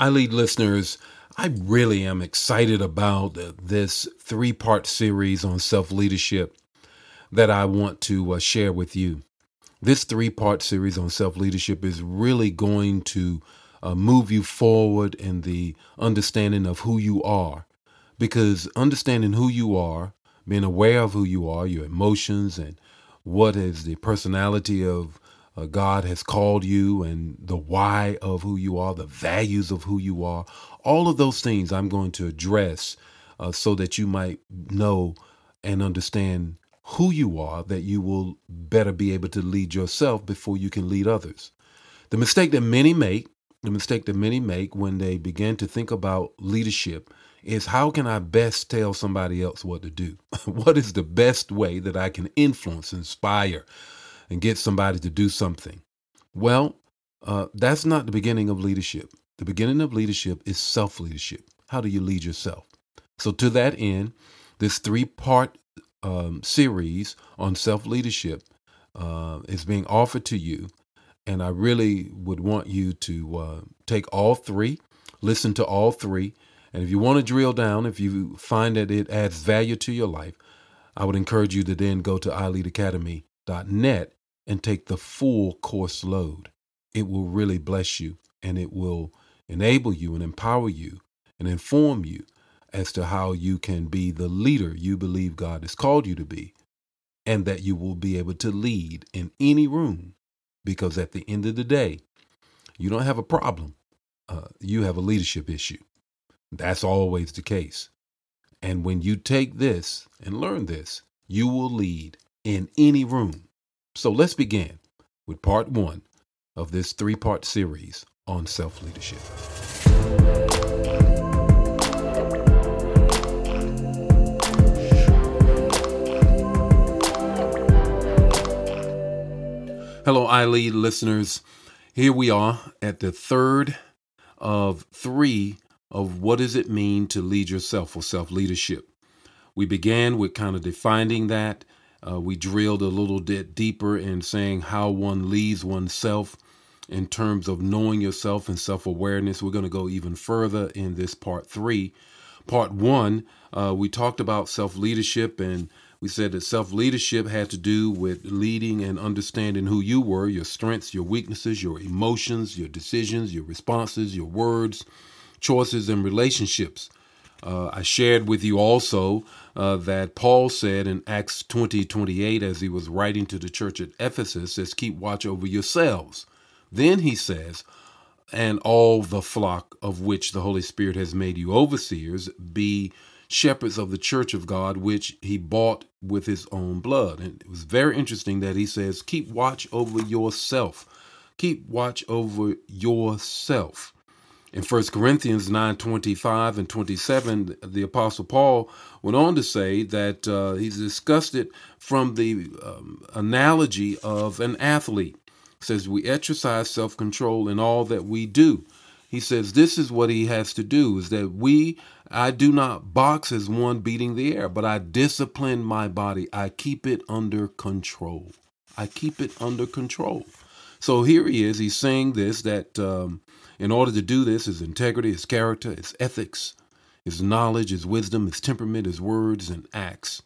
I lead listeners. I really am excited about this three part series on self leadership that I want to uh, share with you. This three part series on self leadership is really going to uh, move you forward in the understanding of who you are. Because understanding who you are, being aware of who you are, your emotions, and what is the personality of uh, God has called you and the why of who you are, the values of who you are, all of those things I'm going to address uh, so that you might know and understand who you are, that you will better be able to lead yourself before you can lead others. The mistake that many make, the mistake that many make when they begin to think about leadership is how can I best tell somebody else what to do? what is the best way that I can influence, inspire, and get somebody to do something. Well, uh, that's not the beginning of leadership. The beginning of leadership is self leadership. How do you lead yourself? So, to that end, this three part um, series on self leadership uh, is being offered to you. And I really would want you to uh, take all three, listen to all three. And if you want to drill down, if you find that it adds value to your life, I would encourage you to then go to iLeadAcademy.net and take the full course load. It will really bless you and it will enable you and empower you and inform you as to how you can be the leader you believe God has called you to be and that you will be able to lead in any room because at the end of the day, you don't have a problem. Uh, you have a leadership issue. That's always the case. And when you take this and learn this, you will lead in any room. So let's begin with part one of this three part series on self leadership. Hello, iLead listeners. Here we are at the third of three of what does it mean to lead yourself or self leadership. We began with kind of defining that uh, we drilled a little bit deeper in saying how one leads oneself in terms of knowing yourself and self awareness. We're going to go even further in this part three. Part one, uh, we talked about self leadership and we said that self leadership had to do with leading and understanding who you were, your strengths, your weaknesses, your emotions, your decisions, your responses, your words, choices, and relationships. Uh, I shared with you also uh, that Paul said in Acts 20 28, as he was writing to the church at Ephesus, says, Keep watch over yourselves. Then he says, And all the flock of which the Holy Spirit has made you overseers, be shepherds of the church of God, which he bought with his own blood. And it was very interesting that he says, Keep watch over yourself. Keep watch over yourself. In 1 Corinthians 9 25 and 27, the Apostle Paul went on to say that uh, he's discussed it from the um, analogy of an athlete. He says, We exercise self control in all that we do. He says, This is what he has to do is that we, I do not box as one beating the air, but I discipline my body. I keep it under control. I keep it under control. So here he is. He's saying this that um, in order to do this, his integrity, his character, his ethics, his knowledge, his wisdom, his temperament, his words and acts.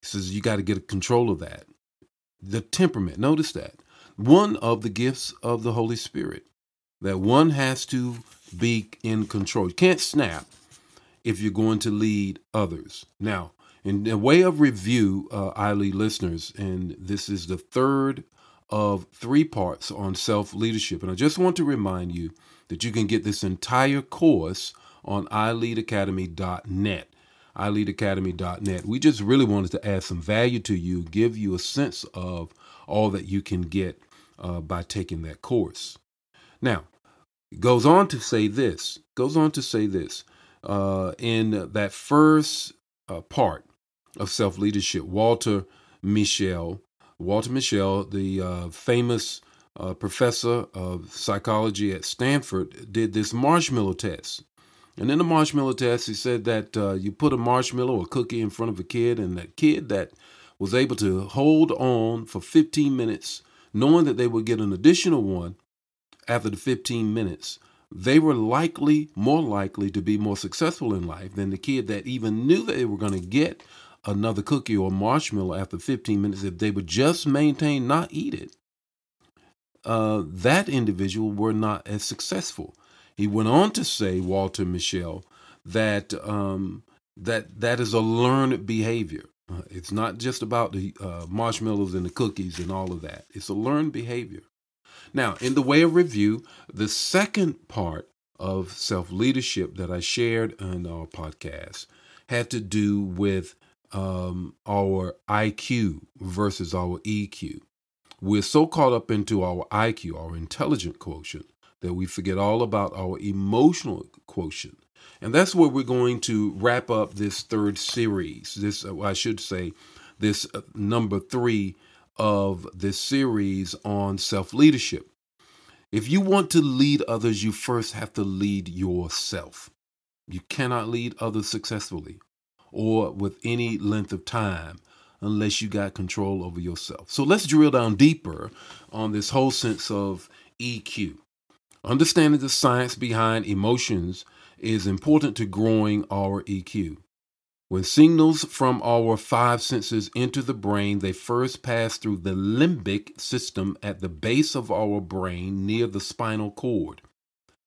He says you got to get control of that. The temperament, notice that. One of the gifts of the Holy Spirit, that one has to be in control. You can't snap if you're going to lead others. Now, in a way of review, uh, listeners, and this is the third of three parts on self leadership. And I just want to remind you that you can get this entire course on iLeadAcademy.net. iLeadAcademy.net. We just really wanted to add some value to you, give you a sense of all that you can get uh, by taking that course. Now, it goes on to say this, goes on to say this. Uh, in that first uh, part of self leadership, Walter Mischel Walter Mischel, the uh, famous uh, professor of psychology at Stanford, did this marshmallow test. And in the marshmallow test, he said that uh, you put a marshmallow or cookie in front of a kid, and that kid that was able to hold on for 15 minutes, knowing that they would get an additional one after the 15 minutes, they were likely, more likely to be more successful in life than the kid that even knew that they were going to get another cookie or marshmallow after 15 minutes if they would just maintain not eat it. Uh, that individual were not as successful. He went on to say, Walter Mischel, that um, that that is a learned behavior. Uh, it's not just about the uh, marshmallows and the cookies and all of that. It's a learned behavior. Now, in the way of review, the second part of self leadership that I shared in our podcast had to do with um, our IQ versus our EQ. We're so caught up into our IQ, our intelligent quotient, that we forget all about our emotional quotient. And that's where we're going to wrap up this third series. This, uh, I should say, this uh, number three of this series on self leadership. If you want to lead others, you first have to lead yourself. You cannot lead others successfully or with any length of time unless you got control over yourself. So let's drill down deeper on this whole sense of EQ. Understanding the science behind emotions is important to growing our EQ. When signals from our five senses enter the brain, they first pass through the limbic system at the base of our brain near the spinal cord,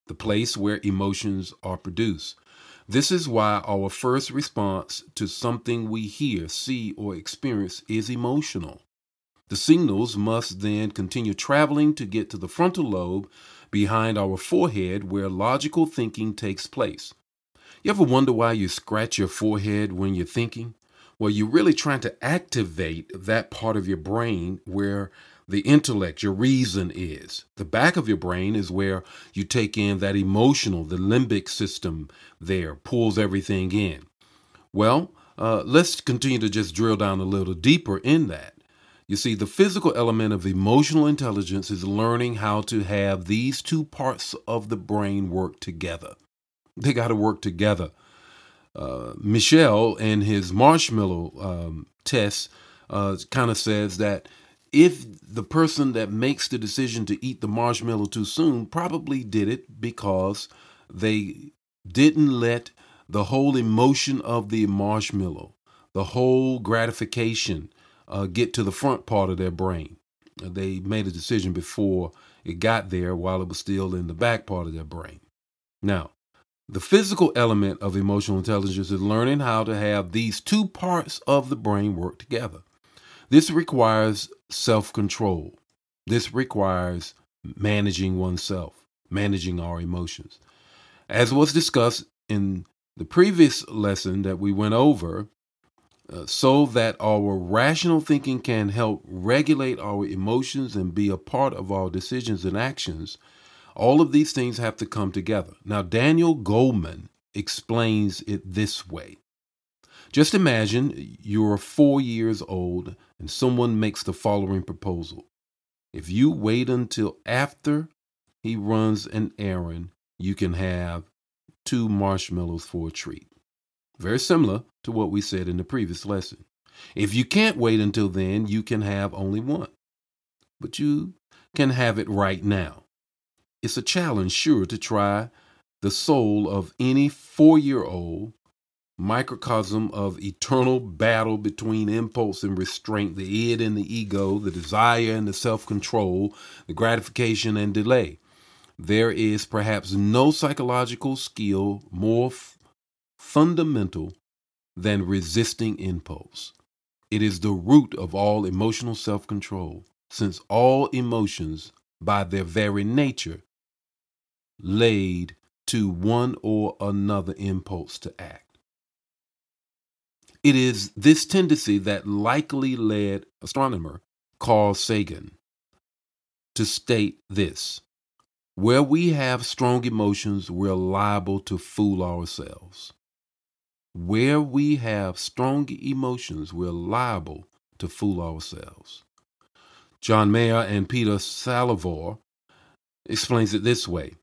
the place where emotions are produced. This is why our first response to something we hear, see, or experience is emotional. The signals must then continue traveling to get to the frontal lobe behind our forehead where logical thinking takes place. You ever wonder why you scratch your forehead when you're thinking? Well, you're really trying to activate that part of your brain where the intellect, your reason is. The back of your brain is where you take in that emotional, the limbic system there pulls everything in. Well, uh, let's continue to just drill down a little deeper in that. You see, the physical element of emotional intelligence is learning how to have these two parts of the brain work together. They got to work together. Uh, Mischel, in his marshmallow um, test, uh, kind of says that if the person that makes the decision to eat the marshmallow too soon probably did it because they didn't let the whole emotion of the marshmallow, the whole gratification, uh, get to the front part of their brain. They made a decision before it got there while it was still in the back part of their brain. Now, the physical element of emotional intelligence is learning how to have these two parts of the brain work together. This requires self control. This requires managing oneself, managing our emotions. As was discussed in the previous lesson that we went over, uh, so that our rational thinking can help regulate our emotions and be a part of our decisions and actions, all of these things have to come together. Now, Daniel Goleman explains it this way. Just imagine you're four years old and someone makes the following proposal. If you wait until after he runs an errand, you can have two marshmallows for a treat. Very similar to what we said in the previous lesson. If you can't wait until then, you can have only one. But you can have it right now. It's a challenge, sure, to try the soul of any four year old microcosm of eternal battle between impulse and restraint, the id and the ego, the desire and the self control, the gratification and delay. There is perhaps no psychological skill more f- fundamental than resisting impulse. It is the root of all emotional self control, since all emotions, by their very nature, laid to one or another impulse to act. It is this tendency that likely led astronomer Carl Sagan to state this where we have strong emotions, we're liable to fool ourselves. Where we have strong emotions, we're liable to fool ourselves. John Mayer and Peter Salovey explains it this way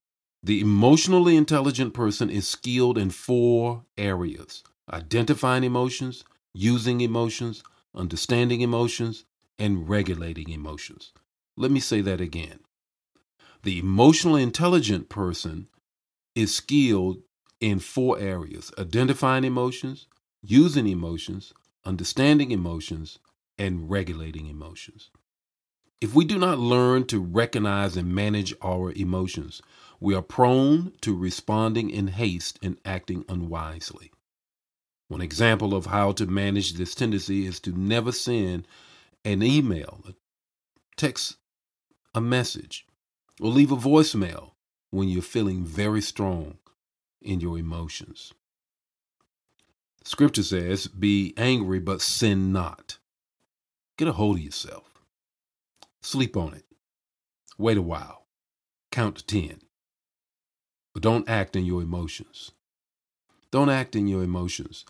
the emotionally intelligent person is skilled in four areas identifying emotions, using emotions, understanding emotions, and regulating emotions. Let me say that again. The emotionally intelligent person is skilled in four areas identifying emotions, using emotions, understanding emotions, and regulating emotions. If we do not learn to recognize and manage our emotions, we are prone to responding in haste and acting unwisely. One example of how to manage this tendency is to never send an email, text a message, or leave a voicemail when you're feeling very strong in your emotions. Scripture says, Be angry, but sin not. Get a hold of yourself. Sleep on it. Wait a while. Count to 10. But don't act in your emotions. Don't act in your emotions.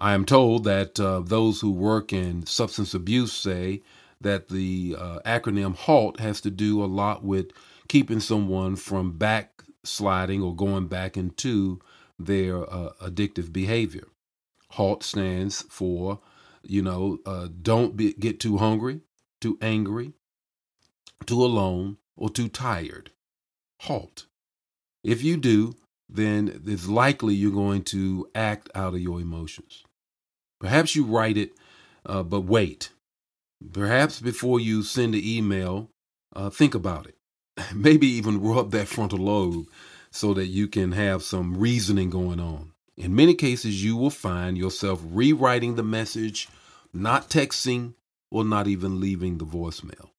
I am told that uh, those who work in substance abuse say that the uh, acronym HALT has to do a lot with keeping someone from backsliding or going back into their uh, addictive behavior. HALT stands for, you know, uh, don't be, get too hungry, too angry, too alone, or too tired. Halt. If you do, then it's likely you're going to act out of your emotions. Perhaps you write it, uh, but wait. Perhaps before you send the email, uh, think about it. Maybe even rub that frontal lobe so that you can have some reasoning going on. In many cases, you will find yourself rewriting the message, not texting, or not even leaving the voicemail.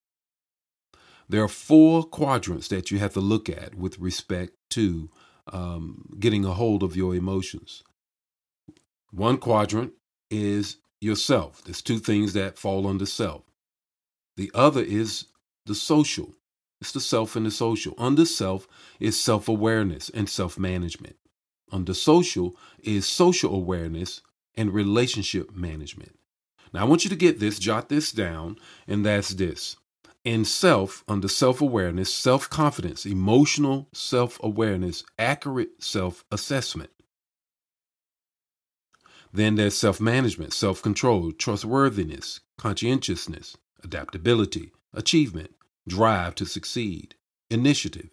There are four quadrants that you have to look at with respect to um, getting a hold of your emotions. One quadrant is yourself. There's two things that fall under self. The other is the social. It's the self and the social. Under self is self awareness and self management. Under social is social awareness and relationship management. Now, I want you to get this, jot this down, and that's this in self, under self awareness, self confidence, emotional self awareness, accurate self assessment. Then there's self management, self control, trustworthiness, conscientiousness, adaptability, achievement, drive to succeed, initiative.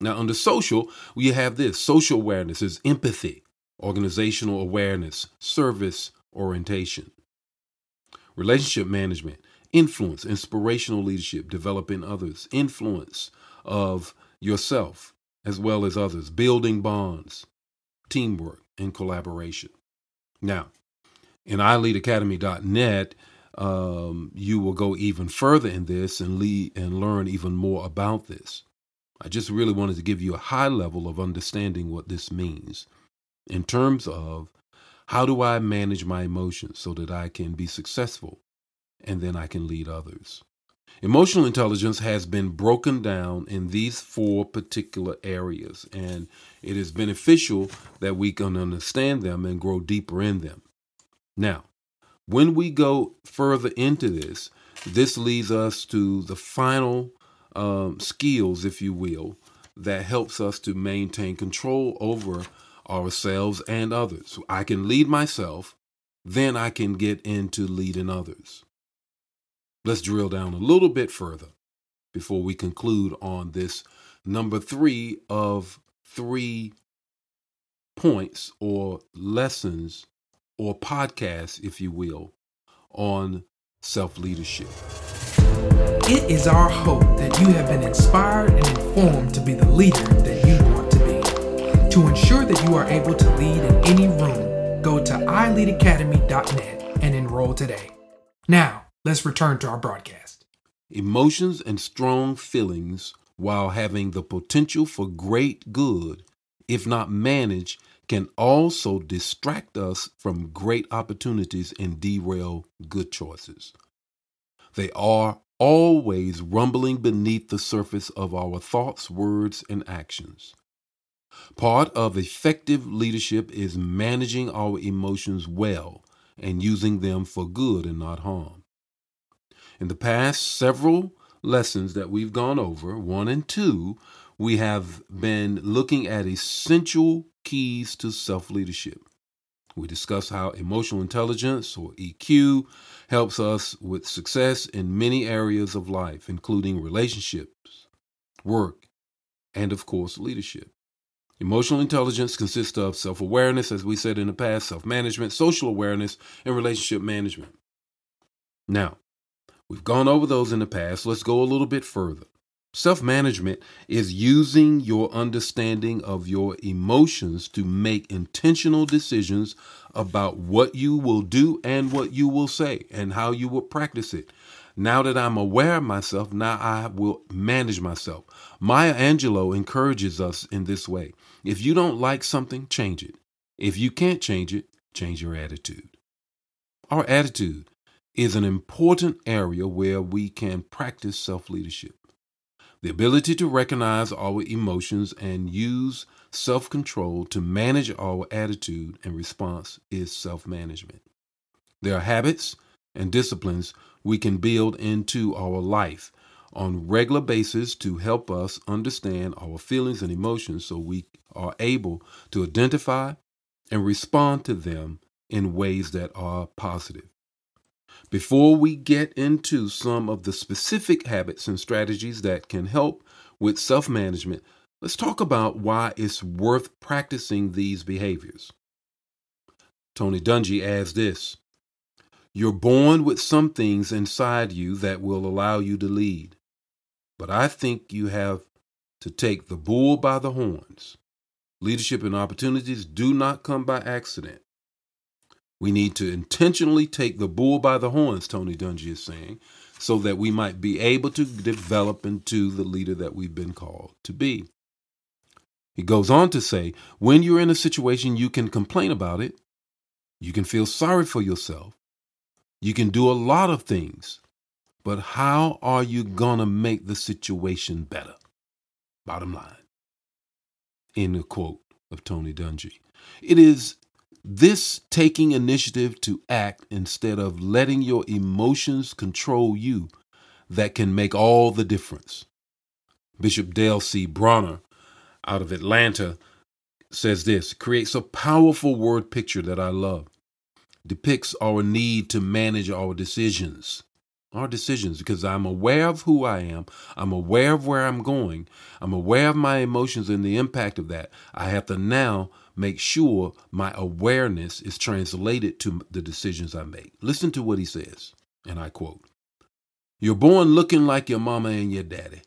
Now, under social, we have this social awareness is empathy, organizational awareness, service orientation. Relationship management influence, inspirational leadership, developing others, influence of yourself as well as others, building bonds, teamwork, and collaboration. Now, in iLeadAcademy.net, um, you will go even further in this and lead and learn even more about this. I just really wanted to give you a high level of understanding what this means in terms of how do I manage my emotions so that I can be successful and then I can lead others. Emotional intelligence has been broken down in these four particular areas, and it is beneficial that we can understand them and grow deeper in them. Now, when we go further into this, this leads us to the final um, skills, if you will, that helps us to maintain control over ourselves and others. I can lead myself, then I can get into leading others. Let's drill down a little bit further before we conclude on this number three of three points or lessons or podcasts, if you will, on self leadership. It is our hope that you have been inspired and informed to be the leader that you want to be. To ensure that you are able to lead in any room, go to iLeadAcademy.net and enroll today. Now, Let's return to our broadcast. Emotions and strong feelings, while having the potential for great good, if not managed, can also distract us from great opportunities and derail good choices. They are always rumbling beneath the surface of our thoughts, words, and actions. Part of effective leadership is managing our emotions well and using them for good and not harm. In the past several lessons that we've gone over, one and two, we have been looking at essential keys to self leadership. We discussed how emotional intelligence, or EQ, helps us with success in many areas of life, including relationships, work, and of course, leadership. Emotional intelligence consists of self awareness, as we said in the past, self management, social awareness, and relationship management. Now, we've gone over those in the past. Let's go a little bit further. Self management is using your understanding of your emotions to make intentional decisions about what you will do and what you will say and how you will practice it. Now that I'm aware of myself, now I will manage myself. Maya Angelou encourages us in this way. If you don't like something, change it. If you can't change it, change your attitude. Our attitude is an important area where we can practice self leadership. The ability to recognize our emotions and use self control to manage our attitude and response is self management. There are habits and disciplines we can build into our life on regular basis to help us understand our feelings and emotions so we are able to identify and respond to them in ways that are positive. Before we get into some of the specific habits and strategies that can help with self management, let's talk about why it's worth practicing these behaviors. Tony Dungy adds this You're born with some things inside you that will allow you to lead. But I think you have to take the bull by the horns. Leadership and opportunities do not come by accident. We need to intentionally take the bull by the horns, Tony Dungy is saying, so that we might be able to develop into the leader that we've been called to be. He goes on to say, when you're in a situation, you can complain about it. You can feel sorry for yourself. You can do a lot of things. But how are you going to make the situation better? Bottom line. In the quote of Tony Dungy. It is this taking initiative to act instead of letting your emotions control you that can make all the difference. Bishop Dale C. Bronner out of Atlanta says this creates a powerful word picture that I love, depicts our need to manage our decisions our decisions because I'm aware of who I am. I'm aware of where I'm going. I'm aware of my emotions and the impact of that. I have to now make sure my awareness is translated to the decisions I make. Listen to what he says, and I quote You're born looking like your mama and your daddy.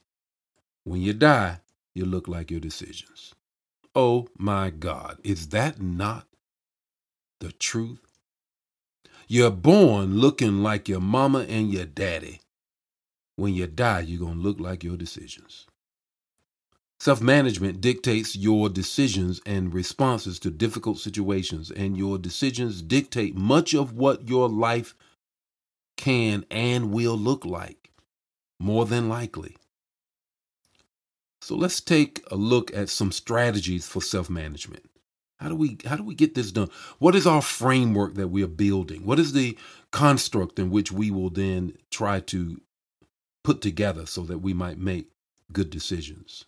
When you die, you look like your decisions. Oh my God, is that not the truth? You're born looking like your mama and your daddy. When you die, you're going to look like your decisions. Self management dictates your decisions and responses to difficult situations, and your decisions dictate much of what your life can and will look like, more than likely. So let's take a look at some strategies for self management. How do we how do we get this done? What is our framework that we are building? What is the construct in which we will then try to put together so that we might make good decisions?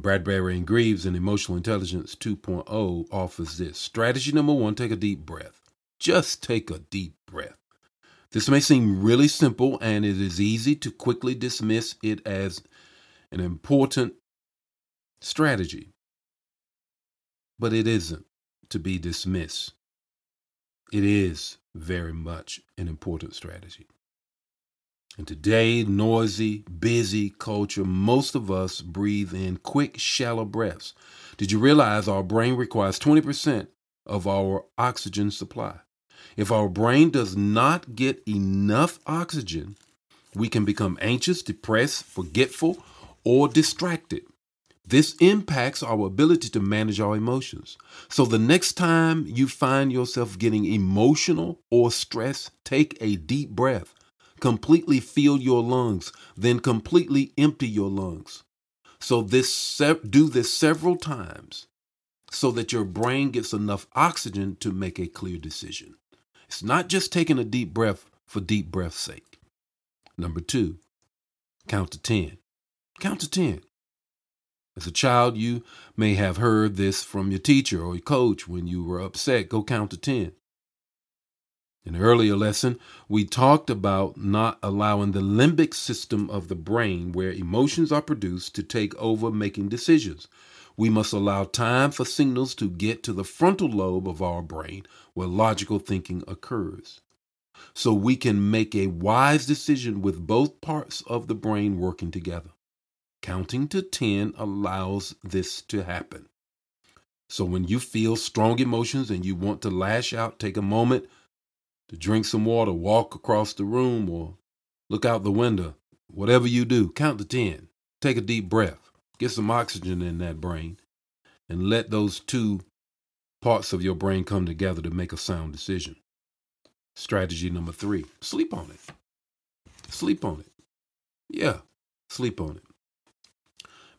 Bradberry and Greaves in Emotional Intelligence 2.0 offers this. Strategy number one take a deep breath. Just take a deep breath. This may seem really simple, and it is easy to quickly dismiss it as an important strategy but it isn't to be dismissed. It is very much an important strategy. In today's noisy, busy culture, most of us breathe in quick, shallow breaths. Did you realize our brain requires 20% of our oxygen supply? If our brain does not get enough oxygen, we can become anxious, depressed, forgetful, or distracted. This impacts our ability to manage our emotions. So the next time you find yourself getting emotional or stressed, take a deep breath. Completely fill your lungs, then completely empty your lungs. So this do this several times so that your brain gets enough oxygen to make a clear decision. It's not just taking a deep breath for deep breath's sake. Number 2, count to 10. Count to 10. As a child, you may have heard this from your teacher or your coach when you were upset. Go count to 10. In an earlier lesson, we talked about not allowing the limbic system of the brain, where emotions are produced, to take over making decisions. We must allow time for signals to get to the frontal lobe of our brain, where logical thinking occurs. So we can make a wise decision with both parts of the brain working together. Counting to 10 allows this to happen. So when you feel strong emotions and you want to lash out, take a moment to drink some water, walk across the room, or look out the window. Whatever you do, count to 10. Take a deep breath. Get some oxygen in that brain and let those two parts of your brain come together to make a sound decision. Strategy number three sleep on it. Sleep on it. Yeah, sleep on it.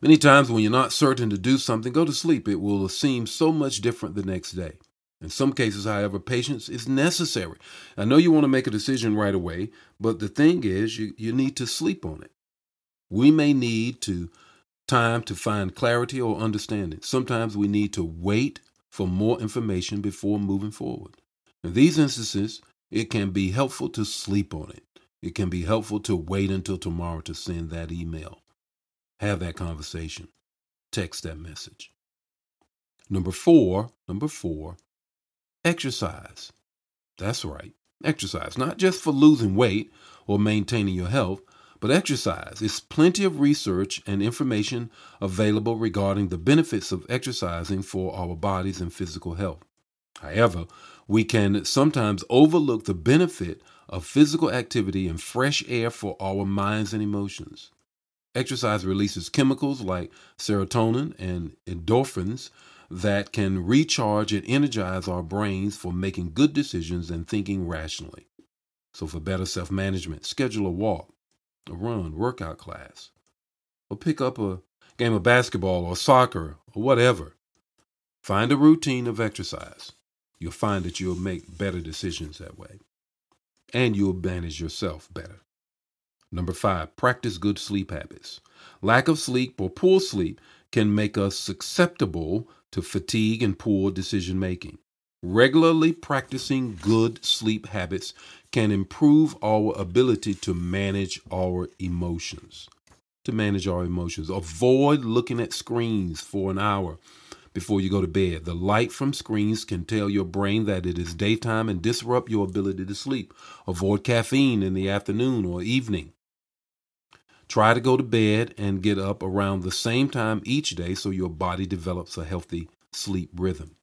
Many times when you're not certain to do something, go to sleep. It will seem so much different the next day. In some cases, however, patience is necessary. I know you want to make a decision right away, but the thing is, you, you need to sleep on it. We may need to time to find clarity or understanding. Sometimes we need to wait for more information before moving forward. In these instances, it can be helpful to sleep on it. It can be helpful to wait until tomorrow to send that email. Have that conversation. Text that message. Number four, number four, exercise. That's right, exercise. Not just for losing weight or maintaining your health, but exercise. There's plenty of research and information available regarding the benefits of exercising for our bodies and physical health. However, we can sometimes overlook the benefit of physical activity and fresh air for our minds and emotions. Exercise releases chemicals like serotonin and endorphins that can recharge and energize our brains for making good decisions and thinking rationally. So, for better self management, schedule a walk, a run, workout class, or pick up a game of basketball or soccer or whatever. Find a routine of exercise. You'll find that you'll make better decisions that way. And you'll manage yourself better. Number five, practice good sleep habits. Lack of sleep or poor sleep can make us susceptible to fatigue and poor decision making. Regularly practicing good sleep habits can improve our ability to manage our emotions. To manage our emotions. Avoid looking at screens for an hour before you go to bed. The light from screens can tell your brain that it is daytime and disrupt your ability to sleep. Avoid caffeine in the afternoon or evening. Try to go to bed and get up around the same time each day so your body develops a healthy sleep rhythm.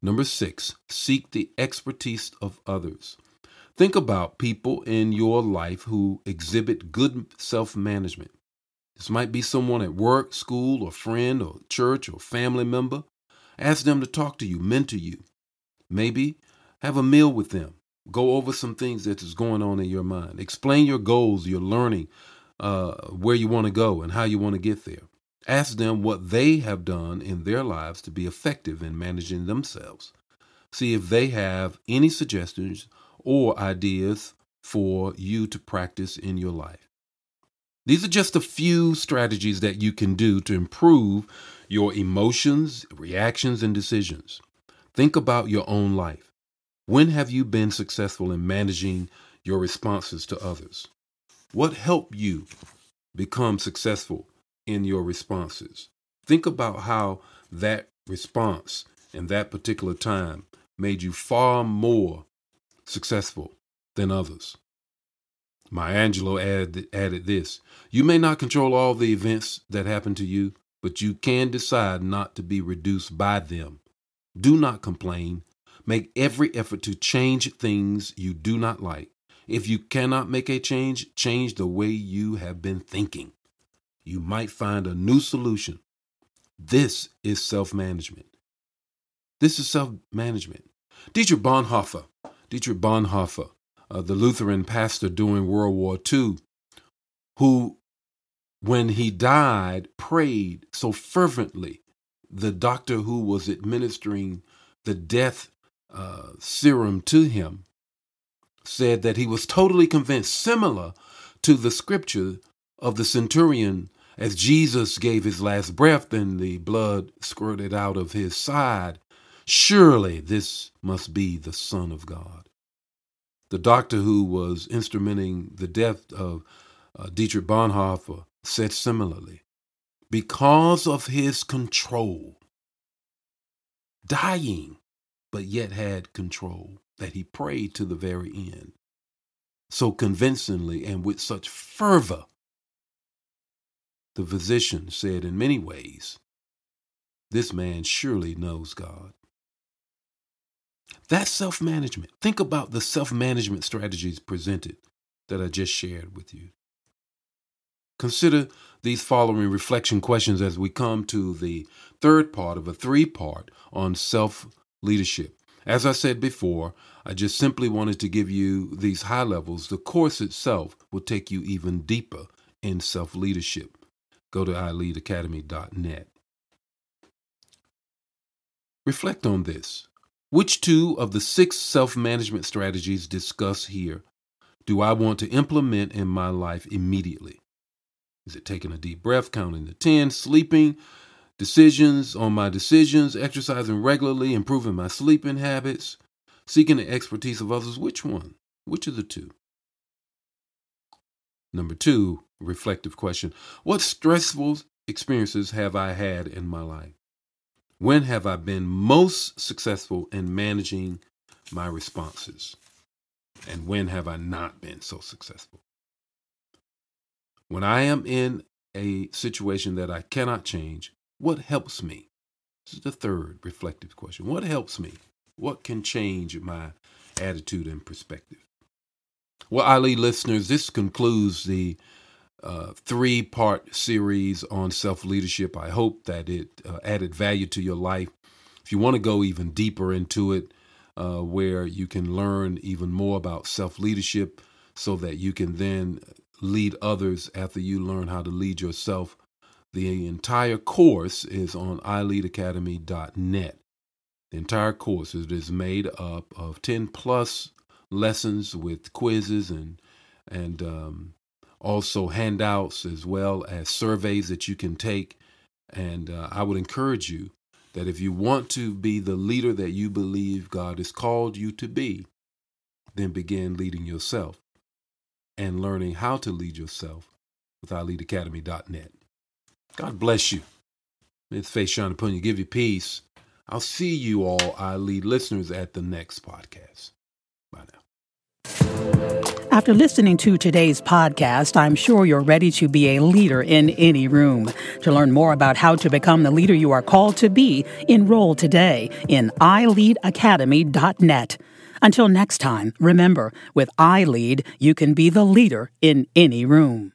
Number six, seek the expertise of others. Think about people in your life who exhibit good self management. This might be someone at work, school, or friend, or church, or family member. Ask them to talk to you, mentor you. Maybe have a meal with them. Go over some things that is going on in your mind. Explain your goals, your learning, uh, where you want to go, and how you want to get there. Ask them what they have done in their lives to be effective in managing themselves. See if they have any suggestions or ideas for you to practice in your life. These are just a few strategies that you can do to improve your emotions, reactions, and decisions. Think about your own life. When have you been successful in managing your responses to others? What helped you become successful in your responses? Think about how that response in that particular time made you far more successful than others. Maya Angelou added, added this You may not control all the events that happen to you, but you can decide not to be reduced by them. Do not complain. Make every effort to change things you do not like. If you cannot make a change, change the way you have been thinking. You might find a new solution. This is self management. This is self management. Dietrich Bonhoeffer, Dietrich Bonhoeffer uh, the Lutheran pastor during World War II, who, when he died, prayed so fervently. The doctor who was administering the death uh, serum to him said that he was totally convinced, similar to the scripture of the centurion, as Jesus gave his last breath and the blood squirted out of his side. Surely this must be the Son of God. The doctor who was instrumenting the death of uh, Dietrich Bonhoeffer said similarly because of his control, dying, but yet had control, that he prayed to the very end, so convincingly and with such fervor. The physician said, in many ways, this man surely knows God. That's self management. Think about the self management strategies presented that I just shared with you. Consider these following reflection questions as we come to the third part of a three part on self leadership. As I said before, I just simply wanted to give you these high levels. The course itself will take you even deeper in self leadership. Go to ileadacademy.net. Reflect on this. Which two of the six self management strategies discussed here do I want to implement in my life immediately? Is it taking a deep breath, counting to 10, sleeping, decisions on my decisions, exercising regularly, improving my sleeping habits, seeking the expertise of others? Which one? Which of the two? Number two, reflective question What stressful experiences have I had in my life? When have I been most successful in managing my responses? And when have I not been so successful? When I am in a situation that I cannot change, what helps me? This is the third reflective question. What helps me? What can change my attitude and perspective? Well, iLead listeners, this concludes the uh, three part series on self leadership. I hope that it uh, added value to your life. If you want to go even deeper into it, uh, where you can learn even more about self leadership so that you can then lead others after you learn how to lead yourself, the entire course is on ileadacademy.net. The entire course is made up of 10 plus lessons with quizzes and and um, also handouts as well as surveys that you can take. And uh, I would encourage you that if you want to be the leader that you believe God has called you to be, then begin leading yourself and learning how to lead yourself with ileadacademy.net. God bless you. May His face shine upon you, give you peace. I'll see you all, I lead listeners, at the next podcast. Bye now. After listening to today's podcast, I'm sure you're ready to be a leader in any room. To learn more about how to become the leader you are called to be, enroll today in ileadacademy.net. Until next time, remember, with iLead, you can be the leader in any room.